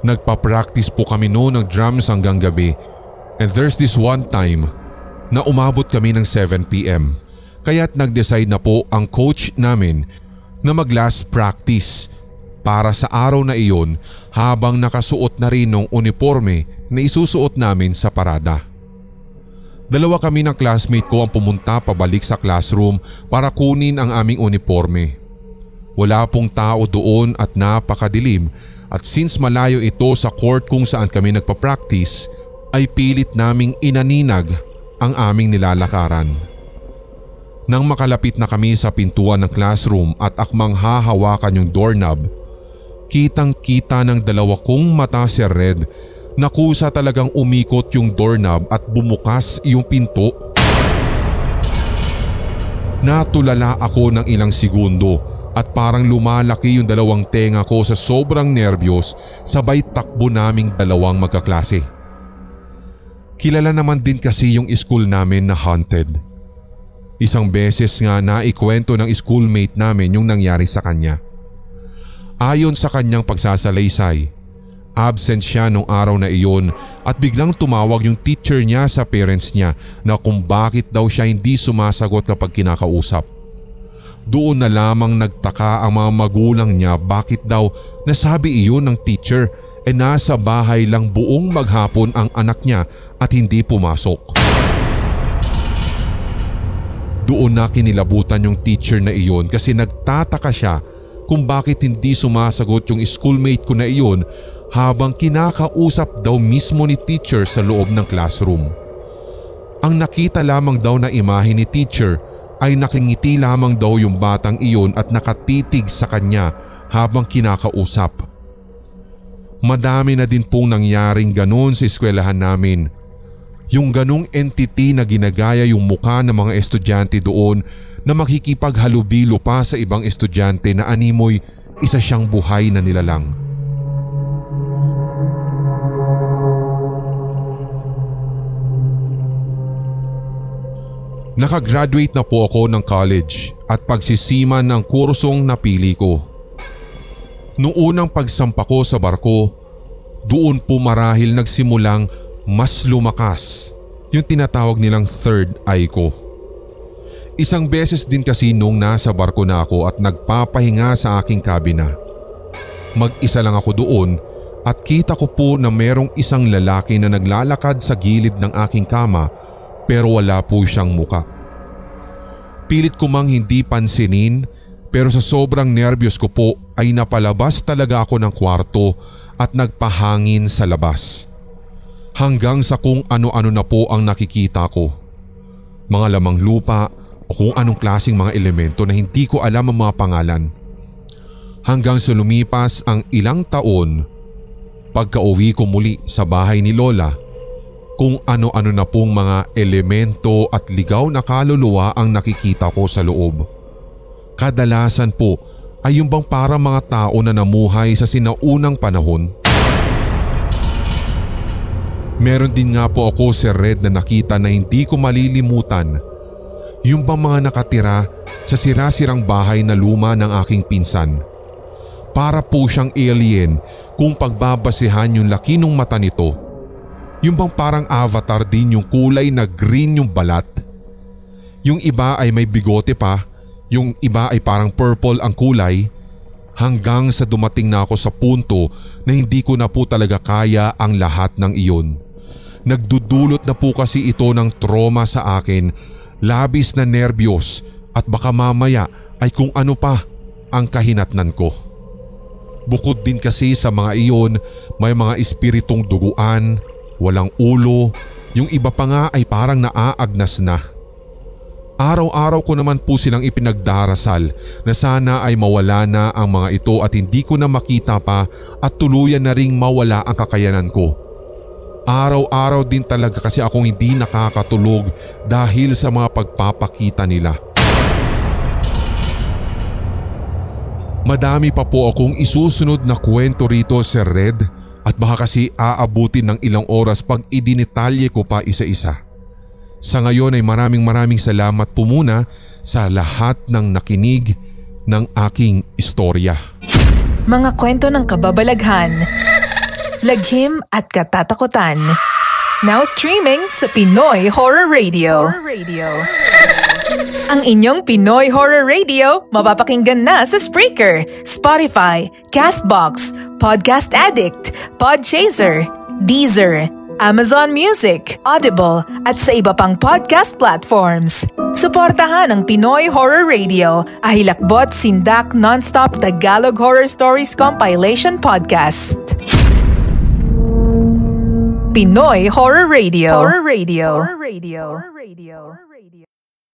Nagpa-practice po kami noon ng drums hanggang gabi and there's this one time na umabot kami ng 7pm kaya't nag-decide na po ang coach namin na mag-last practice para sa araw na iyon habang nakasuot na rin ng uniforme na isusuot namin sa parada. Dalawa kami ng classmate ko ang pumunta pabalik sa classroom para kunin ang aming uniforme. Wala pong tao doon at napakadilim at since malayo ito sa court kung saan kami nagpa-practice ay pilit naming inaninag ang aming nilalakaran. Nang makalapit na kami sa pintuan ng classroom at akmang hahawakan yung doorknob, kitang kita ng dalawa kong mata si Red Nakusa talagang umikot yung doorknob at bumukas yung pinto. Natulala ako ng ilang segundo at parang lumalaki yung dalawang tenga ko sa sobrang nerbiyos sabay takbo naming dalawang magkaklase. Kilala naman din kasi yung school namin na haunted. Isang beses nga naikwento ng schoolmate namin yung nangyari sa kanya. Ayon sa kanyang pagsasalaysay, absent siya nung araw na iyon at biglang tumawag yung teacher niya sa parents niya na kung bakit daw siya hindi sumasagot kapag kinakausap. Doon na lamang nagtaka ang mga magulang niya bakit daw nasabi iyon ng teacher e nasa bahay lang buong maghapon ang anak niya at hindi pumasok. Doon na kinilabutan yung teacher na iyon kasi nagtataka siya kung bakit hindi sumasagot yung schoolmate ko na iyon habang kinakausap daw mismo ni teacher sa loob ng classroom. Ang nakita lamang daw na imahe ni teacher ay nakingiti lamang daw yung batang iyon at nakatitig sa kanya habang kinakausap. Madami na din pong nangyaring ganon sa eskwelahan namin. Yung ganong entity na ginagaya yung muka ng mga estudyante doon na makikipaghalubilo pa sa ibang estudyante na animoy isa siyang buhay na nilalang. Nakagraduate na po ako ng college at pagsisiman ng kursong napili ko. Noong unang pagsampa ko sa barko, doon po marahil nagsimulang mas lumakas yung tinatawag nilang third eye ko. Isang beses din kasi nung nasa barko na ako at nagpapahinga sa aking kabina. Mag-isa lang ako doon at kita ko po na merong isang lalaki na naglalakad sa gilid ng aking kama pero wala po siyang muka. Pilit ko mang hindi pansinin pero sa sobrang nervyos ko po ay napalabas talaga ako ng kwarto at nagpahangin sa labas. Hanggang sa kung ano-ano na po ang nakikita ko. Mga lamang lupa o kung anong klasing mga elemento na hindi ko alam ang mga pangalan. Hanggang sa lumipas ang ilang taon, pagka-uwi ko muli sa bahay ni Lola, kung ano-ano na pong mga elemento at ligaw na kaluluwa ang nakikita ko sa loob. Kadalasan po ay yung bang para mga tao na namuhay sa sinaunang panahon. Meron din nga po ako si Red na nakita na hindi ko malilimutan. Yung bang mga nakatira sa sirasirang bahay na luma ng aking pinsan. Para po siyang alien kung pagbabasihan yung laki ng mata nito yung bang parang avatar din yung kulay na green yung balat. Yung iba ay may bigote pa, yung iba ay parang purple ang kulay. Hanggang sa dumating na ako sa punto na hindi ko na po talaga kaya ang lahat ng iyon. Nagdudulot na po kasi ito ng trauma sa akin, labis na nerbiyos at baka mamaya ay kung ano pa ang kahinatnan ko. Bukod din kasi sa mga iyon, may mga espiritong duguan, walang ulo, yung iba pa nga ay parang naaagnas na. Araw-araw ko naman po silang ipinagdarasal na sana ay mawala na ang mga ito at hindi ko na makita pa at tuluyan na ring mawala ang kakayanan ko. Araw-araw din talaga kasi akong hindi nakakatulog dahil sa mga pagpapakita nila. Madami pa po akong isusunod na kwento rito Sir Red at baka kasi aabutin ng ilang oras pag idinitalye ko pa isa-isa. Sa ngayon ay maraming maraming salamat po muna sa lahat ng nakinig ng aking istorya. Mga kwento ng kababalaghan, laghim at katatakutan. Now streaming sa Pinoy Horror Radio. Horror Radio. Ang inyong Pinoy Horror Radio mapapakinggan na sa Spreaker, Spotify, Castbox, Podcast Addict, Podchaser, Deezer, Amazon Music, Audible at sa iba pang podcast platforms. Suportahan ang Pinoy Horror Radio, ahilakbot sindak non-stop Tagalog Horror Stories Compilation Podcast. Pinoy Horror Radio. Horror Radio. Horror Radio. Horror Radio.